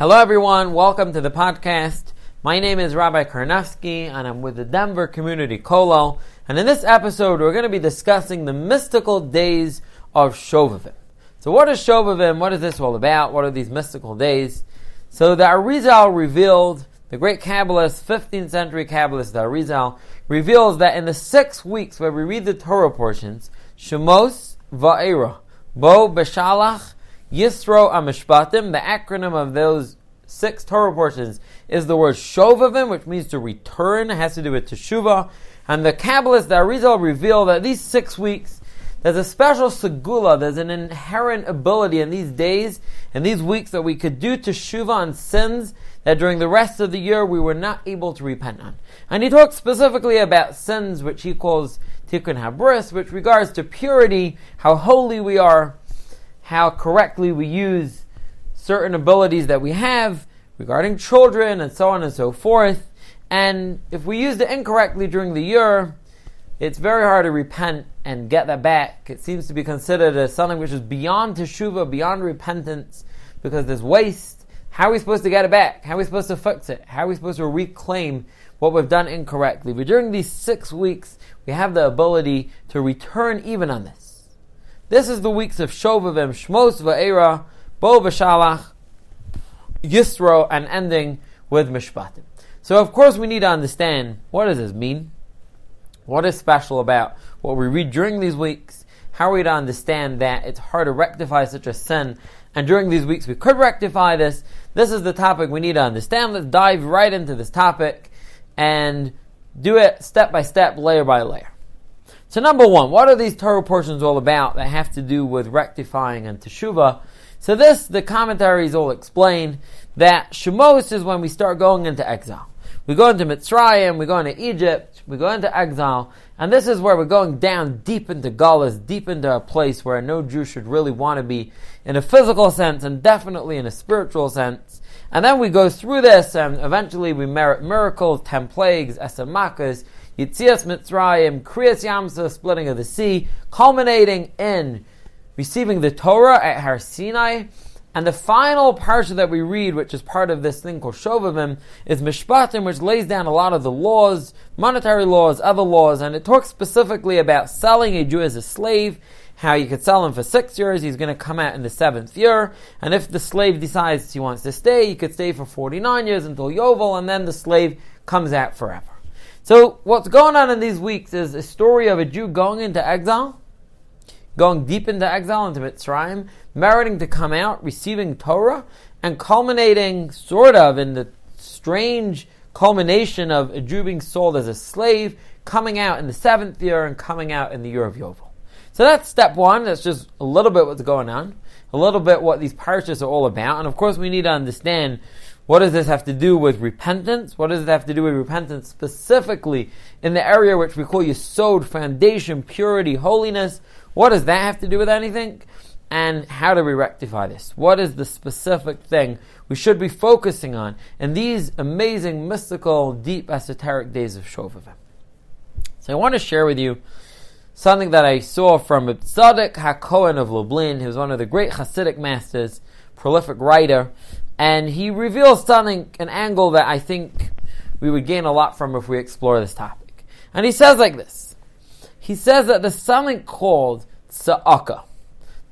Hello, everyone. Welcome to the podcast. My name is Rabbi Karnevsky, and I'm with the Denver Community Kollel. And in this episode, we're going to be discussing the mystical days of Shovavim. So, what is Shovavim? What is this all about? What are these mystical days? So, the Arizal revealed, the great Kabbalist, 15th century Kabbalist, the Arizal, reveals that in the six weeks where we read the Torah portions, Shemos Va'era, Bo Beshalach, Yisro Amishpatim, the acronym of those six Torah portions is the word Shovavim, which means to return, it has to do with Teshuvah. And the Kabbalists, the Arizal, reveal that these six weeks, there's a special segula, there's an inherent ability in these days and these weeks that we could do Teshuvah on sins that during the rest of the year we were not able to repent on. And he talks specifically about sins, which he calls Tikkun Habris, which regards to purity, how holy we are, how correctly we use certain abilities that we have regarding children and so on and so forth. And if we used it incorrectly during the year, it's very hard to repent and get that back. It seems to be considered as something which is beyond teshuvah, beyond repentance, because there's waste. How are we supposed to get it back? How are we supposed to fix it? How are we supposed to reclaim what we've done incorrectly? But during these six weeks, we have the ability to return even on this. This is the weeks of Shovavim, Shmos Va'era, Bo Bashalach, Yisro, and ending with Mishpatim. So of course we need to understand what does this mean? What is special about what we read during these weeks? How are we to understand that it's hard to rectify such a sin? And during these weeks we could rectify this. This is the topic we need to understand. Let's dive right into this topic and do it step by step, layer by layer. So number one, what are these Torah portions all about that have to do with rectifying and teshuvah? So this, the commentaries all explain that Shemos is when we start going into exile. We go into Mitzrayim, we go into Egypt, we go into exile, and this is where we're going down deep into Galus, deep into a place where no Jew should really want to be in a physical sense and definitely in a spiritual sense. And then we go through this and eventually we merit miracles, ten plagues, esamakas, Yitzias Mitzrayim, Kriyas Yamsa, splitting of the sea, culminating in receiving the Torah at Har Sinai. And the final parsha that we read, which is part of this thing called Shovavim, is Mishpatim, which lays down a lot of the laws, monetary laws, other laws, and it talks specifically about selling a Jew as a slave, how you could sell him for six years, he's going to come out in the seventh year, and if the slave decides he wants to stay, he could stay for 49 years until Yovel, and then the slave comes out forever. So what's going on in these weeks is a story of a Jew going into exile, going deep into exile into Mitzrayim, meriting to come out, receiving Torah, and culminating sort of in the strange culmination of a Jew being sold as a slave, coming out in the seventh year and coming out in the year of Yovel. So that's step one. That's just a little bit what's going on, a little bit what these parshas are all about, and of course we need to understand what does this have to do with repentance? What does it have to do with repentance specifically in the area which we call Yisod, foundation, purity, holiness? What does that have to do with anything? And how do we rectify this? What is the specific thing we should be focusing on in these amazing, mystical, deep, esoteric days of Shovavim? So I want to share with you something that I saw from Tzadok HaKohen of Lublin, who's one of the great Hasidic masters, prolific writer, and he reveals something, an angle that I think we would gain a lot from if we explore this topic. And he says like this. He says that there's something called tza'aka.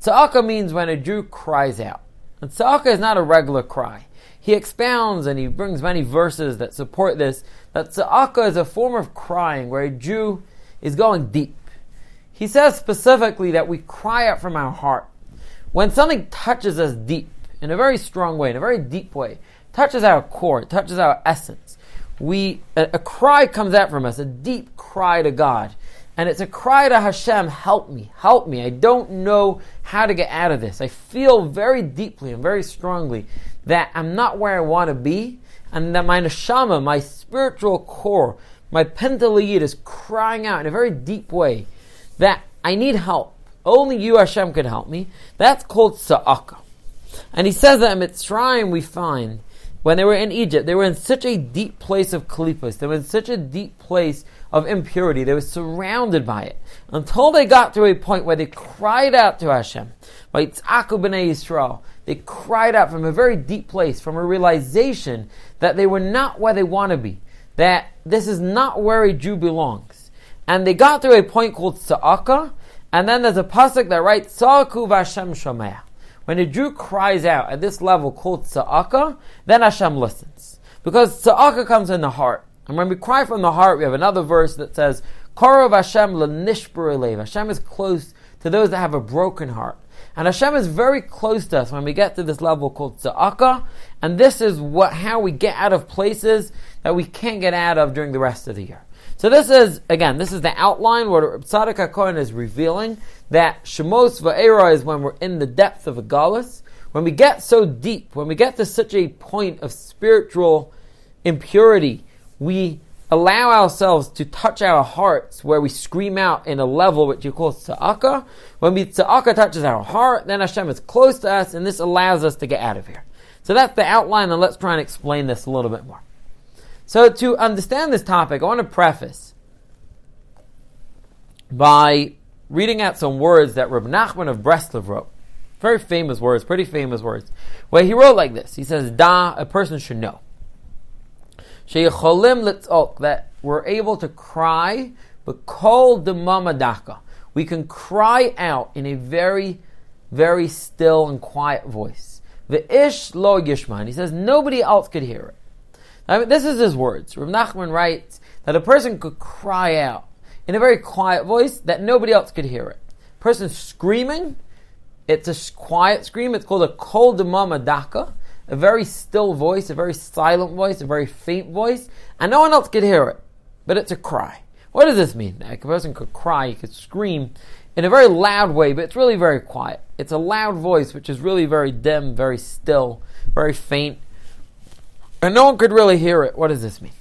Tza'aka means when a Jew cries out. And tza'aka is not a regular cry. He expounds and he brings many verses that support this, that tza'aka is a form of crying where a Jew is going deep. He says specifically that we cry out from our heart. When something touches us deep, in a very strong way, in a very deep way, touches our core, touches our essence. We a, a cry comes out from us, a deep cry to God. And it's a cry to Hashem, help me, help me. I don't know how to get out of this. I feel very deeply and very strongly that I'm not where I want to be, and that my neshama, my spiritual core, my pintele yid is crying out in a very deep way that I need help. Only you, Hashem, could help me. That's called tza'aka. And he says that in Mitzrayim we find, when they were in Egypt, they were in such a deep place of kalipos, they were in such a deep place of impurity, they were surrounded by it, until they got to a point where they cried out to Hashem. By Tz'aku b'nei Yisrael, They cried out from a very deep place, from a realization that they were not where they want to be, that this is not where a Jew belongs. And they got to a point called Tza'aka, and then there's a pasuk that writes, Sa'aku v'Hashem shomea. When a Jew cries out at this level called Tza'aka, then Hashem listens. Because Tza'aka comes in the heart. And when we cry from the heart, we have another verse that says, Korov Hashem l'nishbur Hashem is close to those that have a broken heart. And Hashem is very close to us when we get to this level called Tza'aka, and this is what how we get out of places that we can't get out of during the rest of the year. So this is, again, this is the outline where Tzadok HaKohen is revealing that Shemos Va'era is when we're in the depth of a galus. When we get so deep, when we get to such a point of spiritual impurity, we allow ourselves to touch our hearts where we scream out in a level which you call tza'aka. When we tza'aka touches our heart, then Hashem is close to us and this allows us to get out of here. So that's the outline and let's try and explain this a little bit more. So to understand this topic, I want to preface by reading out some words that Reb Nachman of Breslov wrote. Very famous words, pretty famous words. Where he wrote like this. He says, Da, a person should know sheyecholim litzok, that we're able to cry, but call the mamadaka. We can cry out in a very, very still and quiet voice. The ish lo yishman. He says nobody else could hear it. I mean, this is his words. Rav Nachman writes that a person could cry out in a very quiet voice that nobody else could hear it. Person screaming, it's a quiet scream. It's called a kol demama daka a very still voice, a very silent voice, a very faint voice, and no one else could hear it. But it's a cry. What does this mean? a person could cry, he could scream in a very loud way, but it's really very quiet. It's a loud voice which is really very dim, very still, very faint, and no one could really hear it. What does this mean?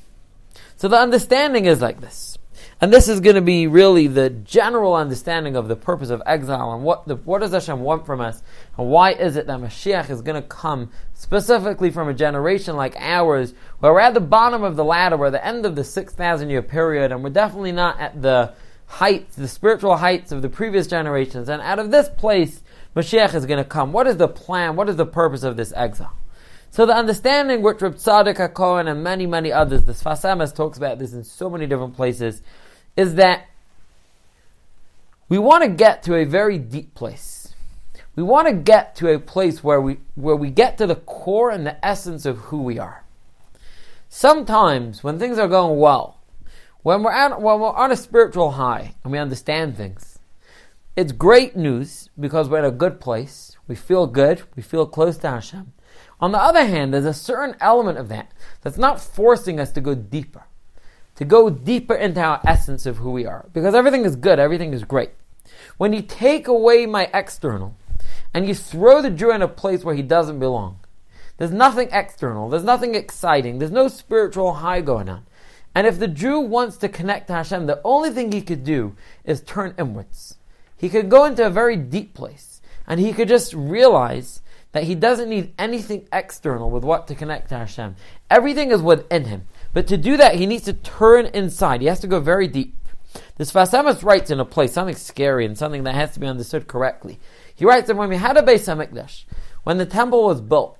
So the understanding is like this. And this is going to be really the general understanding of the purpose of exile and what, the, what does Hashem want from us and why is it that Mashiach is going to come specifically from a generation like ours where we're at the bottom of the ladder, we're at the end of the 6,000 year period and we're definitely not at the heights, the spiritual heights of the previous generations. And out of this place, Mashiach is going to come. What is the plan? What is the purpose of this exile? So the understanding which Reb Tzadok HaKohen and many, many others, the Sfas Emes talks about this in so many different places, is that we want to get to a very deep place. We want to get to a place where we where we get to the core and the essence of who we are. Sometimes when things are going well, when we're at, when we're on a spiritual high and we understand things, it's great news because we're in a good place. We feel good. We feel close to Hashem. On the other hand, there's a certain element of that that's not forcing us to go deeper to go deeper into our essence of who we are. Because everything is good, everything is great. When you take away my external and you throw the Jew in a place where he doesn't belong, there's nothing external, there's nothing exciting, there's no spiritual high going on. And if the Jew wants to connect to Hashem, the only thing he could do is turn inwards. He could go into a very deep place and he could just realize that he doesn't need anything external with what to connect to Hashem. Everything is within him. But to do that, he needs to turn inside. He has to go very deep. This Sfas Emes writes in a place something scary and something that has to be understood correctly. He writes that when we had a Beis Hamikdash, when the temple was built,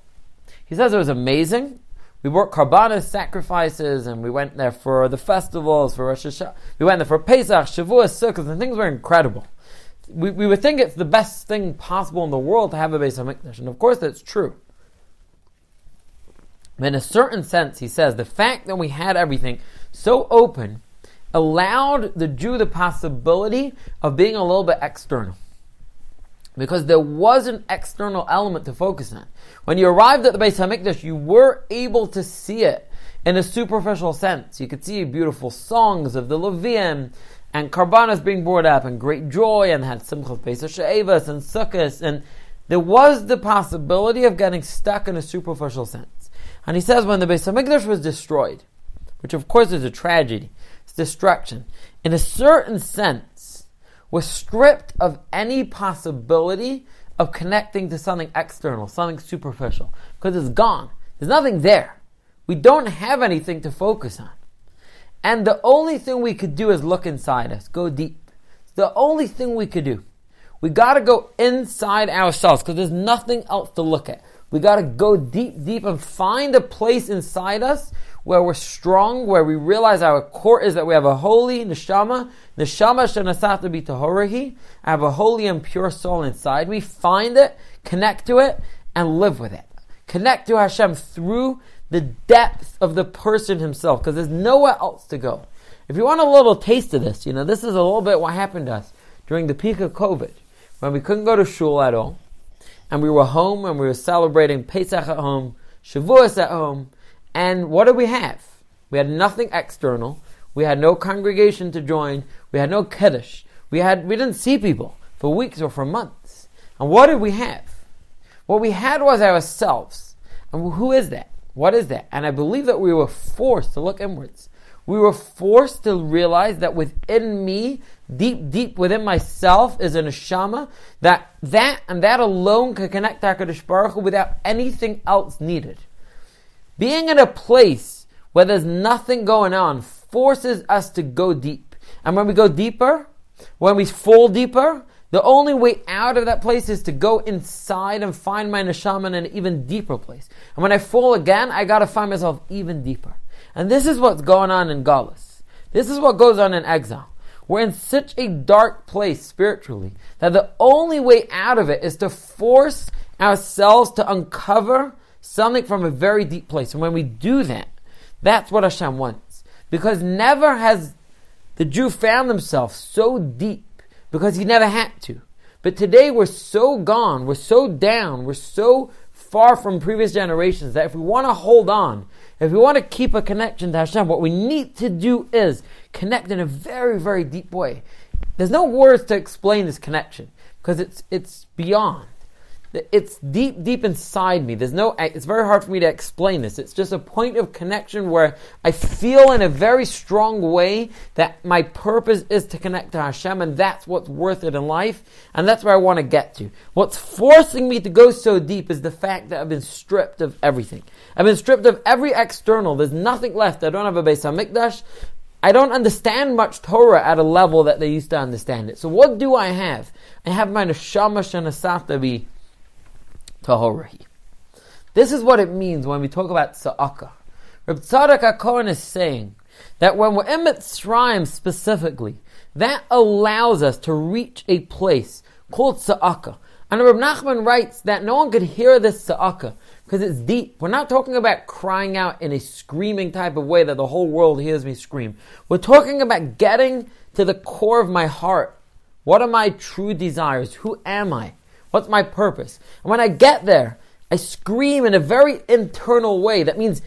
he says it was amazing. We brought karbanis sacrifices, and we went there for the festivals, for Rosh Hashanah. We went there for Pesach, Shavuot, Sukkot, and things were incredible. We, we would think it's the best thing possible in the world to have a Beis Hamikdash, and of course that's true in a certain sense, he says, the fact that we had everything so open allowed the Jew the possibility of being a little bit external. Because there was an external element to focus on. When you arrived at the Beis Hamikdash, you were able to see it in a superficial sense. You could see beautiful songs of the Levium and Karbanas being brought up and great joy and had Simchas Pesach She'evas and Sukkot and there was the possibility of getting stuck in a superficial sense. And he says when the Beis Hamikdash was destroyed, which of course is a tragedy, it's destruction, in a certain sense, was stripped of any possibility of connecting to something external, something superficial, because it's gone. There's nothing there. We don't have anything to focus on. And the only thing we could do is look inside us, go deep. The only thing we could do. We gotta go inside ourselves because there's nothing else to look at. We gotta go deep, deep and find a place inside us where we're strong, where we realize our core is that we have a holy neshama, neshama shenasata b'tahorahi. I have a holy and pure soul inside me. Find it, connect to it, and live with it. Connect to Hashem through the depth of the person himself, because there's nowhere else to go. If you want a little taste of this, you know, this is a little bit what happened to us during the peak of COVID, when we couldn't go to shul at all, and we were home and we were celebrating Pesach at home, Shavuos at home, and what did we have? We had nothing external. We had no congregation to join. We had no kiddush. We had we didn't see people for weeks or for months. And what did we have? What we had was ourselves. And who is that? What is that? And I believe that we were forced to look inwards. We were forced to realize that within me, deep, deep within myself, is a neshama that that and that alone can connect to Hakadosh Baruch Hu without anything else needed. Being in a place where there's nothing going on forces us to go deep. And when we go deeper, when we fall deeper, the only way out of that place is to go inside and find my neshama in an even deeper place. And when I fall again, I gotta find myself even deeper. And this is what's going on in Galus. This is what goes on in exile. We're in such a dark place spiritually that the only way out of it is to force ourselves to uncover something from a very deep place. And when we do that, that's what Hashem wants. Because never has the Jew found himself so deep because he never had to. But today we're so gone, we're so down, we're so far from previous generations that if we want to hold on, if we want to keep a connection to Hashem, what we need to do is connect in a very, very deep way. There's no words to explain this connection because it's it's beyond it's deep, deep inside me. There's no, it's very hard for me to explain this. It's just a point of connection where I feel in a very strong way that my purpose is to connect to Hashem, and that's what's worth it in life, and that's where I want to get to. What's forcing me to go so deep is the fact that I've been stripped of everything. I've been stripped of every external. There's nothing left. I don't have a Beis Hamikdash. I don't understand much Torah at a level that they used to understand it. So what do I have? I have my neshama shenasatabi tahorah. This is what it means when we talk about tza'aka. Reb Tzadok HaKohen is saying that when we're in Mitzrayim specifically, that allows us to reach a place called Tza'aka. And Reb Nachman writes that no one could hear this Tza'aka because it's deep. We're not talking about crying out in a screaming type of way that the whole world hears me scream. We're talking about getting to the core of my heart. What are my true desires? Who am I? What's my purpose? And when I get there, I scream in a very internal way. That means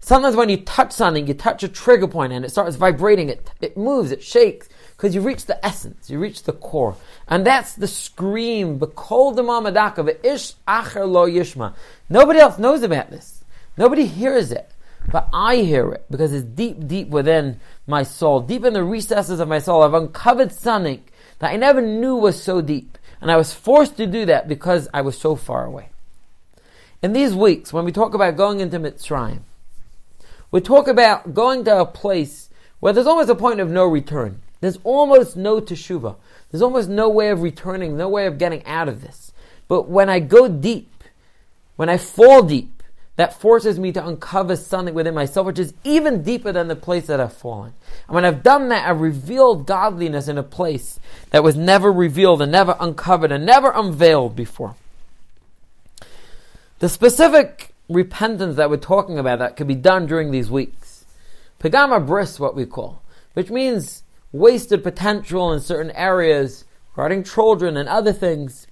sometimes when you touch something, you touch a trigger point and it starts vibrating, it, it moves, it shakes, because you reach the essence, you reach the core. And that's the scream, the Bekol Mamadaka, Ish Acher Lo Yishma. Nobody else knows about this. Nobody hears it. But I hear it because it's deep, deep within my soul, deep in the recesses of my soul. I've uncovered something that I never knew was so deep. And I was forced to do that because I was so far away. In these weeks, when we talk about going into Mitzrayim, we talk about going to a place where there's almost a point of no return. There's almost no teshuva. There's almost no way of returning, no way of getting out of this. But when I go deep, when I fall deep, that forces me to uncover something within myself, which is even deeper than the place that I've fallen. And when I've done that, I've revealed godliness in a place that was never revealed and never uncovered and never unveiled before. The specific repentance that we're talking about that could be done during these weeks, pagama bris, what we call, which means wasted potential in certain areas regarding children and other things.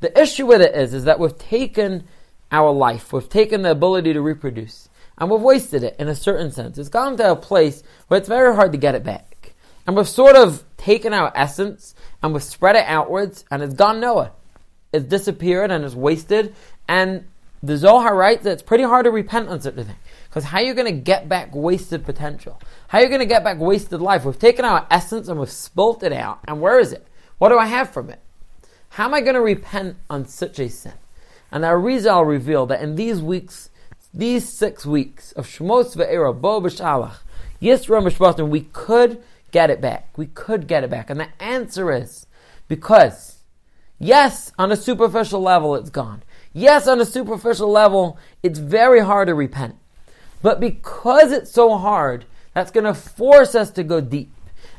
The issue with it is, is that we've taken our life. We've taken the ability to reproduce and we've wasted it in a certain sense. It's gone to a place where it's very hard to get it back. And we've sort of taken our essence and we've spread it outwards and it's gone nowhere. It's disappeared and it's wasted. And the Zohar writes that it's pretty hard to repent on such a thing. Because how are you going to get back wasted potential? How are you going to get back wasted life? We've taken our essence and we've spilt it out. And where is it? What do I have from it? How am I going to repent on such a sin? And Arizal revealed that in these weeks, these six weeks of Shemos Ve'era, Bo B'Shalach, Yisra Mishpatim, we could get it back. We could get it back. And the answer is because Yes, on a superficial level, it's gone. Yes, on a superficial level, it's very hard to repent. But because it's so hard, that's going to force us to go deep.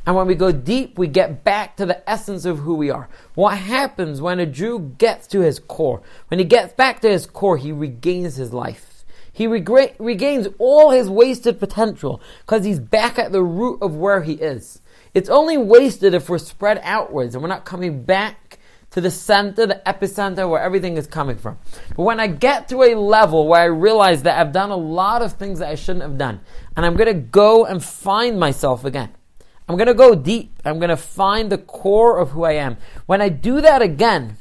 And when we go deep, we get back to the essence of who we are. What happens when a Jew gets to his core? When he gets back to his core, he regains his life. He reg- regains all his wasted potential because he's back at the root of where he is. It's only wasted if we're spread outwards and we're not coming back to the center, the epicenter where everything is coming from. But when I get to a level where I realize that I've done a lot of things that I shouldn't have done, and I'm going to go and find myself again. I'm going to go deep. I'm going to find the core of who I am. When I do that again,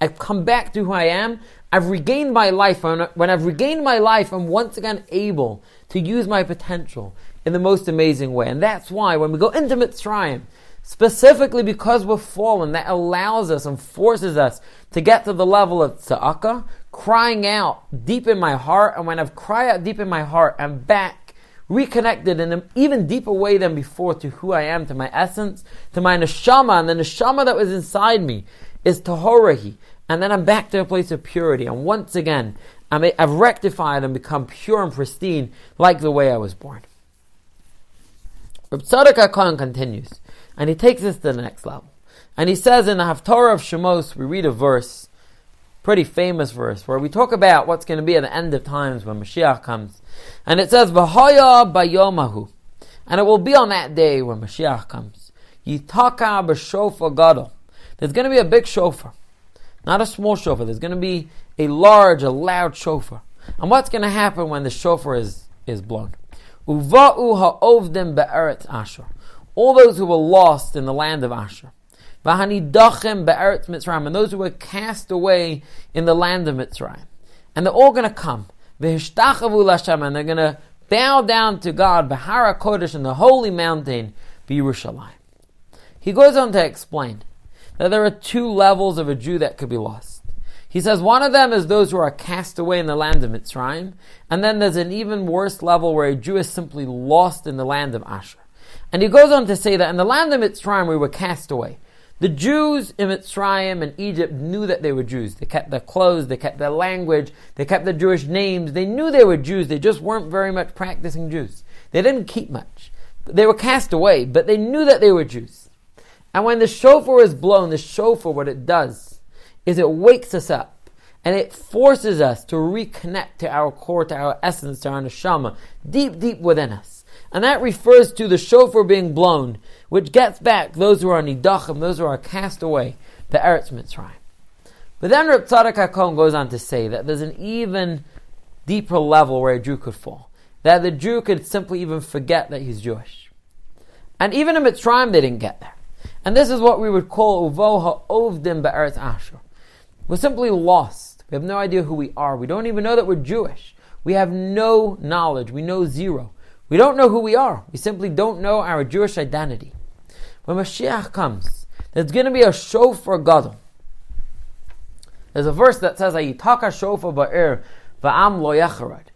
I've come back to who I am. I've regained my life. When I've regained my life, I'm once again able to use my potential in the most amazing way. And that's why when we go into Mitzrayim, specifically because we're fallen, that allows us and forces us to get to the level of tza'aka, crying out deep in my heart. And when I've cried out deep in my heart, I'm back, reconnected in an even deeper way than before to who I am, to my essence, to my neshama. And the neshama that was inside me is tahorahi. And then I'm back to a place of purity. And once again, i have rectified and become pure and pristine like the way I was born. Reb Tzadok HaKohen continues. And he takes this to the next level. And he says in the Haftarah of Shemos, we read a verse, pretty famous verse, where we talk about what's going to be at the end of times when Mashiach comes. And it says, V'hoya bayomahu. And it will be on that day when Mashiach comes. Yitaka b'shofar gadol. There's going to be a big shofar. Not a small shofar. There's going to be a large, a loud shofar. And what's going to happen when the shofar is, is blown? Uva'u ha'ovdim be'eretz ashur all those who were lost in the land of Asher. V'hanidachem be'eretz Mitzrayim, and those who were cast away in the land of Mitzrayim. And they're all going to come. And they're going to bow down to God, Behara Kodesh, in the holy mountain, Yerushalayim. He goes on to explain that there are two levels of a Jew that could be lost. He says one of them is those who are cast away in the land of Mitzrayim, and then there's an even worse level where a Jew is simply lost in the land of Asher. And he goes on to say that in the land of Mitzrayim we were cast away. The Jews in Mitzrayim and Egypt knew that they were Jews. They kept their clothes, they kept their language, they kept their Jewish names. They knew they were Jews, they just weren't very much practicing Jews. They didn't keep much. They were cast away, but they knew that they were Jews. And when the shofar is blown, the shofar, what it does is it wakes us up and it forces us to reconnect to our core, to our essence, to our neshama, deep, deep within us. And that refers to the shofar being blown, which gets back those who are nidachim, those who are cast away, the Eretz Mitzrayim. But then Reb Tzadok HaKohen goes on to say that there's an even deeper level where a Jew could fall. That the Jew could simply even forget that he's Jewish. And even in Mitzrayim, they didn't get there. And this is what we would call uvo ha'ovdim be'eretz Ashur. We're simply lost. We have no idea who we are. We don't even know that we're Jewish. We have no knowledge. We know zero. We don't know who we are. We simply don't know our Jewish identity. When Mashiach comes, there's going to be a shofar gadol. There's a verse that says, "Ayitaka shofar ba'ir va'am lo yacharad."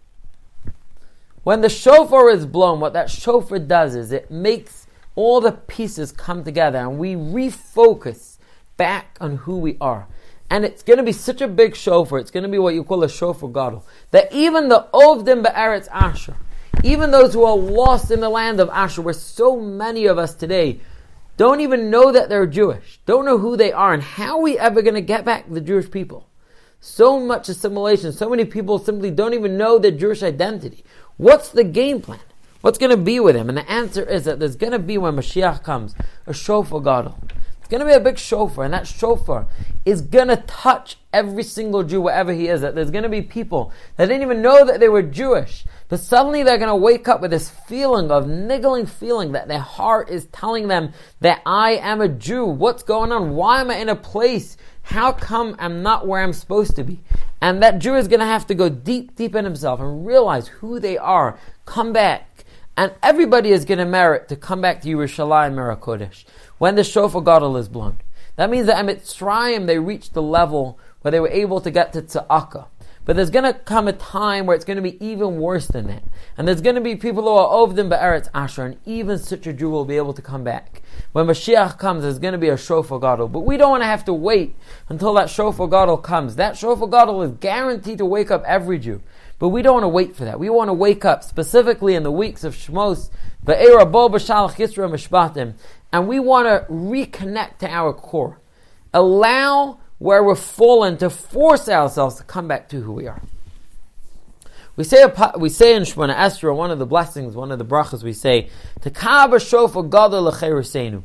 When the shofar is blown, what that shofar does is it makes all the pieces come together and we refocus back on who we are. And it's going to be such a big shofar, it's going to be what you call a shofar gadol, that even the Ovdim Be'eretz Asher, even those who are lost in the land of Asher, where so many of us today don't even know that they're Jewish, don't know who they are, and how are we ever going to get back the Jewish people? So much assimilation, so many people simply don't even know their Jewish identity. What's the game plan? What's going to be with him? And the answer is that there's going to be when Mashiach comes a shofar gadol. It's going to be a big shofar, and that shofar is going to touch every single Jew wherever he is. That there's going to be people that didn't even know that they were Jewish, but suddenly they're going to wake up with this feeling of niggling feeling that their heart is telling them that I am a Jew. What's going on? Why am I in a place? How come I'm not where I'm supposed to be? And that Jew is going to have to go deep, deep in himself and realize who they are, come back. And everybody is going to merit to come back to Yerushalayim Mirakodesh when the shofar gadol is blown. That means that at Mitzrayim they reached the level where they were able to get to Tza'aka. But there's going to come a time where it's going to be even worse than that. And there's going to be people who are over them but Eretz Asher, and even such a Jew will be able to come back. When Mashiach comes, there's going to be a shofar gadol. But we don't want to have to wait until that shofar gadol comes. That shofar gadol is guaranteed to wake up every Jew. But we don't want to wait for that. We want to wake up specifically in the weeks of Shmos, the Be'era Bo B'Shalach Yisra Mishpatim, and we want to reconnect to our core. Allow where we're fallen to force ourselves to come back to who we are. We say we say in Shemona Esra, one of the blessings, one of the brachas, we say, "Tekaba shofar gadol lecheruseinu."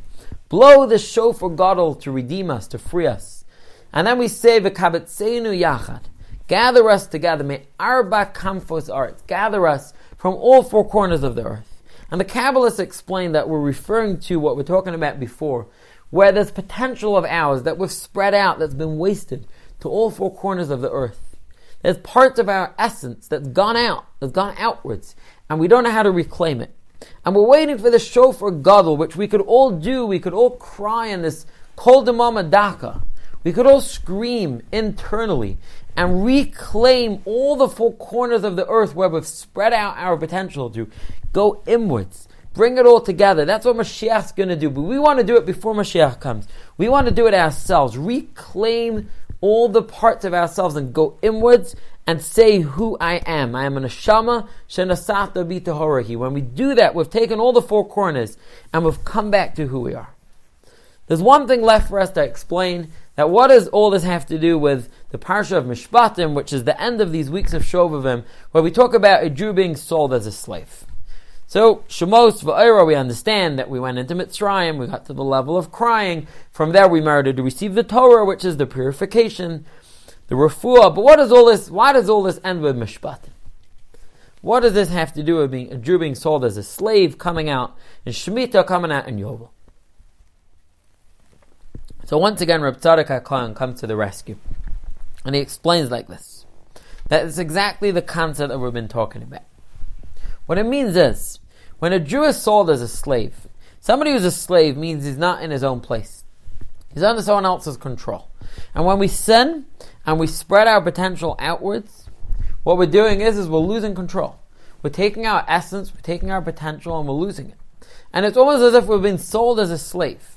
Blow the shofar gadol to redeem us, to free us, and then we say, "V'kabetzeinu yachad." Gather us together. May arba kamfos art. Gather us from all four corners of the earth. And the Kabbalists explain that we're referring to what we're talking about before, where there's potential of ours that we've spread out, that's been wasted to all four corners of the earth. There's parts of our essence that's gone out, that's gone outwards, and we don't know how to reclaim it. And we're waiting for the shofar gadol, which we could all do, we could all cry in this kol demama daka. We could all scream internally and reclaim all the four corners of the earth where we've spread out our potential to go inwards Bring it all together. That's what Mashiach's going to do. But we want to do it before Mashiach comes. We want to do it ourselves. Reclaim all the parts of ourselves and go inwards and say who I am. I am an Ashama Shenasata Bitahorahi. When we do that, we've taken all the four corners and we've come back to who we are. There's one thing left for us to explain that what does all this have to do with the Parsha of Mishpatim, which is the end of these weeks of Shovavim, where we talk about a Jew being sold as a slave. So Shemos v'Eira, we understand that we went into Mitzrayim, we got to the level of crying. From there, we merited to receive the Torah, which is the purification, the refuah. But what does all this? Why does all this end with mishpat? What does this have to do with being a Jew being sold as a slave, coming out in Shemitah, coming out in Yovel? So once again, Reb Tzadok HaKohen comes to the rescue, and he explains like this: that is exactly the concept that we've been talking about. What it means is when a Jew is sold as a slave, somebody who's a slave means he's not in his own place. He's under someone else's control. And when we sin and we spread our potential outwards, what we're doing is, is we're losing control. We're taking our essence, we're taking our potential, and we're losing it. And it's almost as if we've been sold as a slave.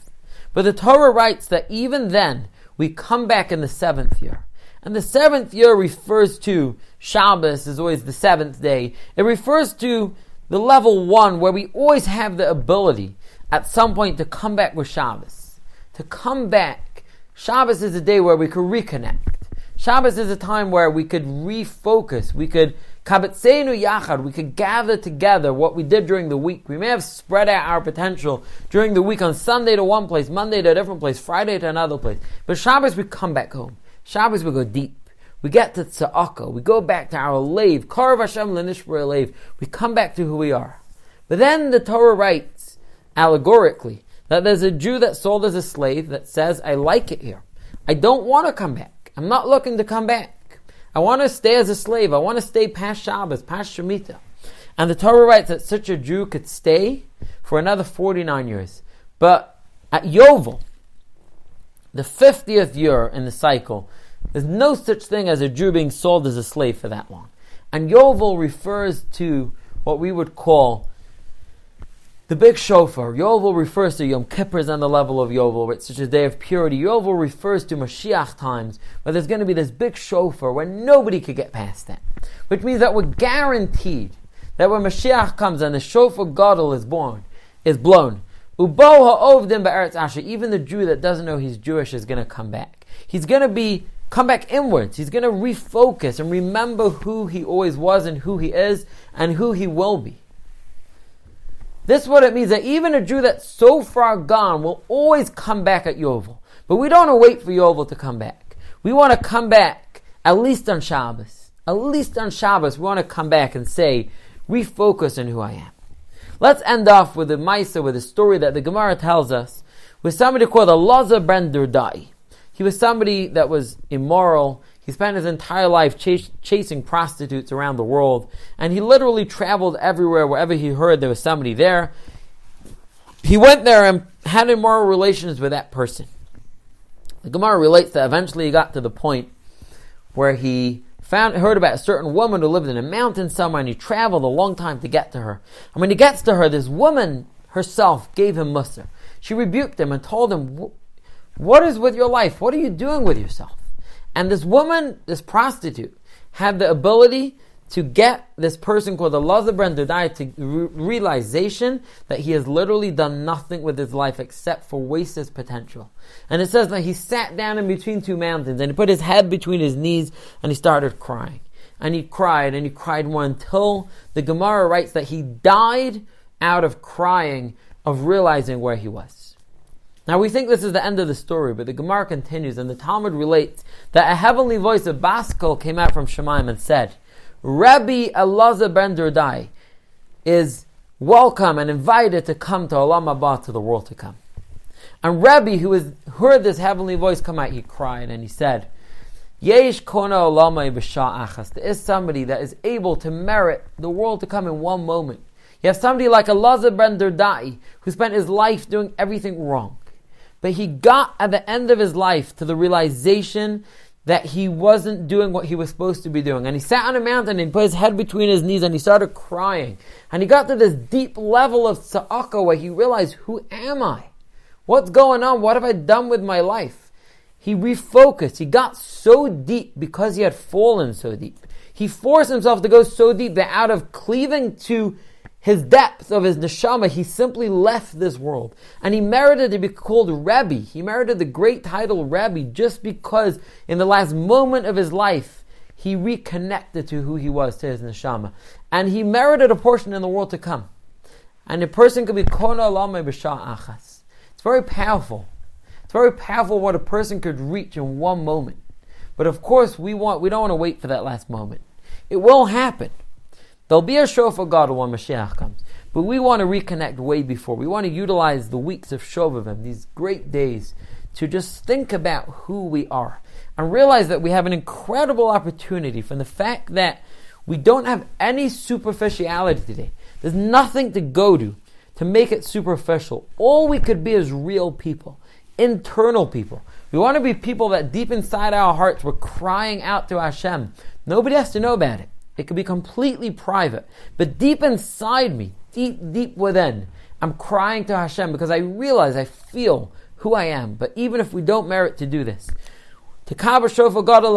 But the Torah writes that even then, we come back in the seventh year. And the seventh year refers to Shabbos is always the seventh day. It refers to the level one where we always have the ability at some point to come back with Shabbos. To come back. Shabbos is a day where we could reconnect. Shabbos is a time where we could refocus. We could kabetzenu yachad. We could gather together what we did during the week. We may have spread out our potential during the week on Sunday to one place, Monday to a different place, Friday to another place. But Shabbos we come back home. Shabbos we go deep. We get to Tza'aka. We go back to our lave. Karav Hashem lenishbra lave. We come back to who we are. But then the Torah writes, allegorically, that there's a Jew that sold as a slave that says, I like it here. I don't want to come back. I'm not looking to come back. I want to stay as a slave. I want to stay past Shabbos, past Shemitah. And the Torah writes that such a Jew could stay for another 49 years. But at Yovel, the 50th year in the cycle, there's no such thing as a Jew being sold as a slave for that long. And Yovel refers to what we would call the big shofar. Yovel refers to Yom Kippur's on the level of Yovel, it's such a day of purity. Yovel refers to Mashiach times, where there's going to be this big shofar where nobody could get past that. Which means that we're guaranteed that when Mashiach comes and the shofar gadol is born, is blown, asher, even the Jew that doesn't know he's Jewish is going to come back. He's going to be come back inwards. He's going to refocus and remember who he always was and who he is and who he will be. This is what it means that even a Jew that's so far gone will always come back at Yovel. But we don't want to wait for Yovel to come back. We want to come back at least on Shabbos. At least on Shabbos, we want to come back and say, refocus on who I am. Let's end off with a Maisa, with a story that the Gemara tells us, with somebody called Elazar ben Durdai. He was somebody that was immoral. He spent his entire life chas- chasing prostitutes around the world, and he literally traveled everywhere wherever he heard there was somebody there. He went there and had immoral relations with that person. The Gemara relates that eventually he got to the point where he found heard about a certain woman who lived in a mountain somewhere, and he traveled a long time to get to her. And when he gets to her, this woman herself gave him mussar. She rebuked him and told him, "What is with your life? What are you doing with yourself?" And this woman, this prostitute, had the ability to get this person called Elazar ben Durdai to re- realization that he has literally done nothing with his life except for waste his potential. And it says that he sat down in between two mountains and he put his head between his knees and he started crying. And he cried and he cried more until the Gemara writes that he died out of crying, of realizing where he was. Now we think this is the end of the story, but the Gemara continues and the Talmud relates that a heavenly voice of Bas Kol came out from Shemaim and said, Rabbi Elazar ben Durdai is welcome and invited to come to Olam Haba, to the world to come. And Rabbi, who heard this heavenly voice come out, he cried and he said, Yesh kona olamai achas. There is somebody that is able to merit the world to come in one moment. You have somebody like Elazar ben Durdai, who spent his life doing everything wrong. But he got at the end of his life to the realization that he wasn't doing what he was supposed to be doing. And he sat on a mountain and put his head between his knees and he started crying. And he got to this deep level of tza'aka where he realized, who am I? What's going on? What have I done with my life? He refocused. He got so deep because he had fallen so deep. He forced himself to go so deep that out of cleaving to his depth of his neshama, he simply left this world. And he merited to be called Rabbi. He merited the great title Rabbi just because in the last moment of his life, he reconnected to who he was, to his neshama. And he merited a portion in the world to come. And a person could be kona b'shah achas. It's very powerful. It's very powerful what a person could reach in one moment. But of course, we want we don't want to wait for that last moment. It will happen. There'll be a shofar gadol when Mashiach comes. But we want to reconnect way before. We want to utilize the weeks of Shovavim, these great days, to just think about who we are and realize that we have an incredible opportunity from the fact that we don't have any superficiality today. There's nothing to go to to make it superficial. All we could be is real people, internal people. We want to be people that deep inside our hearts we're crying out to Hashem. Nobody has to know about it. It could be completely private. But deep inside me, deep, deep within, I'm crying to Hashem because I realize, I feel who I am. But even if we don't merit to do this, to Kaaba Shofar Gadol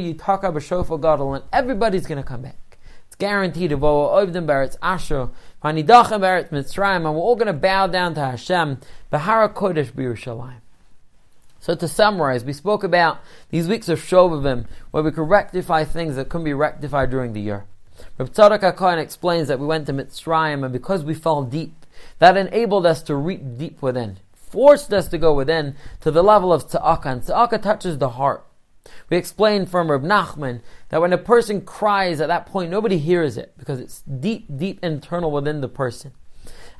you talk about Shofar Gadol, and everybody's going to come back. It's guaranteed. Of Ovdim Baritz Asher, Vanidachem Baritz Mitzrayim, and we're all going to bow down to Hashem, Bahara Kodesh B'Yerushalayim. So to summarize, we spoke about these weeks of Shovavim, where we could rectify things that couldn't be rectified during the year. Reb Tzadok HaKohen explains that we went to Mitzrayim, and because we fell deep, that enabled us to reap deep within, forced us to go within to the level of Tza'aka, and Tza'aka touches the heart. We explained from Reb Nachman that when a person cries at that point, nobody hears it because it's deep, deep internal within the person.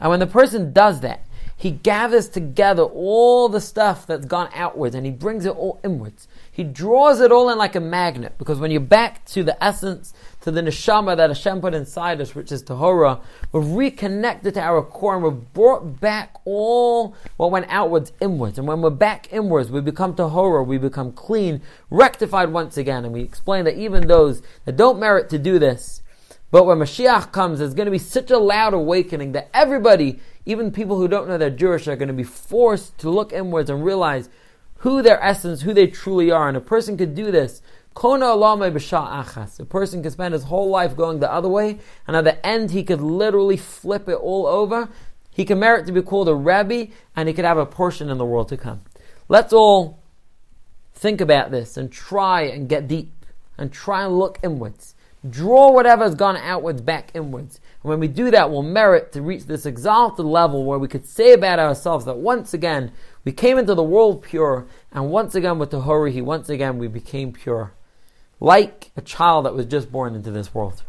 And when the person does that, he gathers together all the stuff that's gone outwards and he brings it all inwards. He draws it all in like a magnet because when you're back to the essence, to the neshama that Hashem put inside us, which is Tahora, we're reconnected to our core and we're brought back all what went outwards inwards. And when we're back inwards, we become Tahora, we become clean, rectified once again. And we explain that even those that don't merit to do this, but when Mashiach comes, there's going to be such a loud awakening that everybody even people who don't know they're Jewish are going to be forced to look inwards and realize who their essence, who they truly are. And a person could do this. A person could spend his whole life going the other way, and at the end he could literally flip it all over. He can merit to be called a rabbi, and he could have a portion in the world to come. Let's all think about this and try and get deep and try and look inwards. Draw whatever's gone outwards back inwards. And when we do that, we'll merit to reach this exalted level where we could say about ourselves that once again we came into the world pure, and once again with the Horihi, once again we became pure. Like a child that was just born into this world.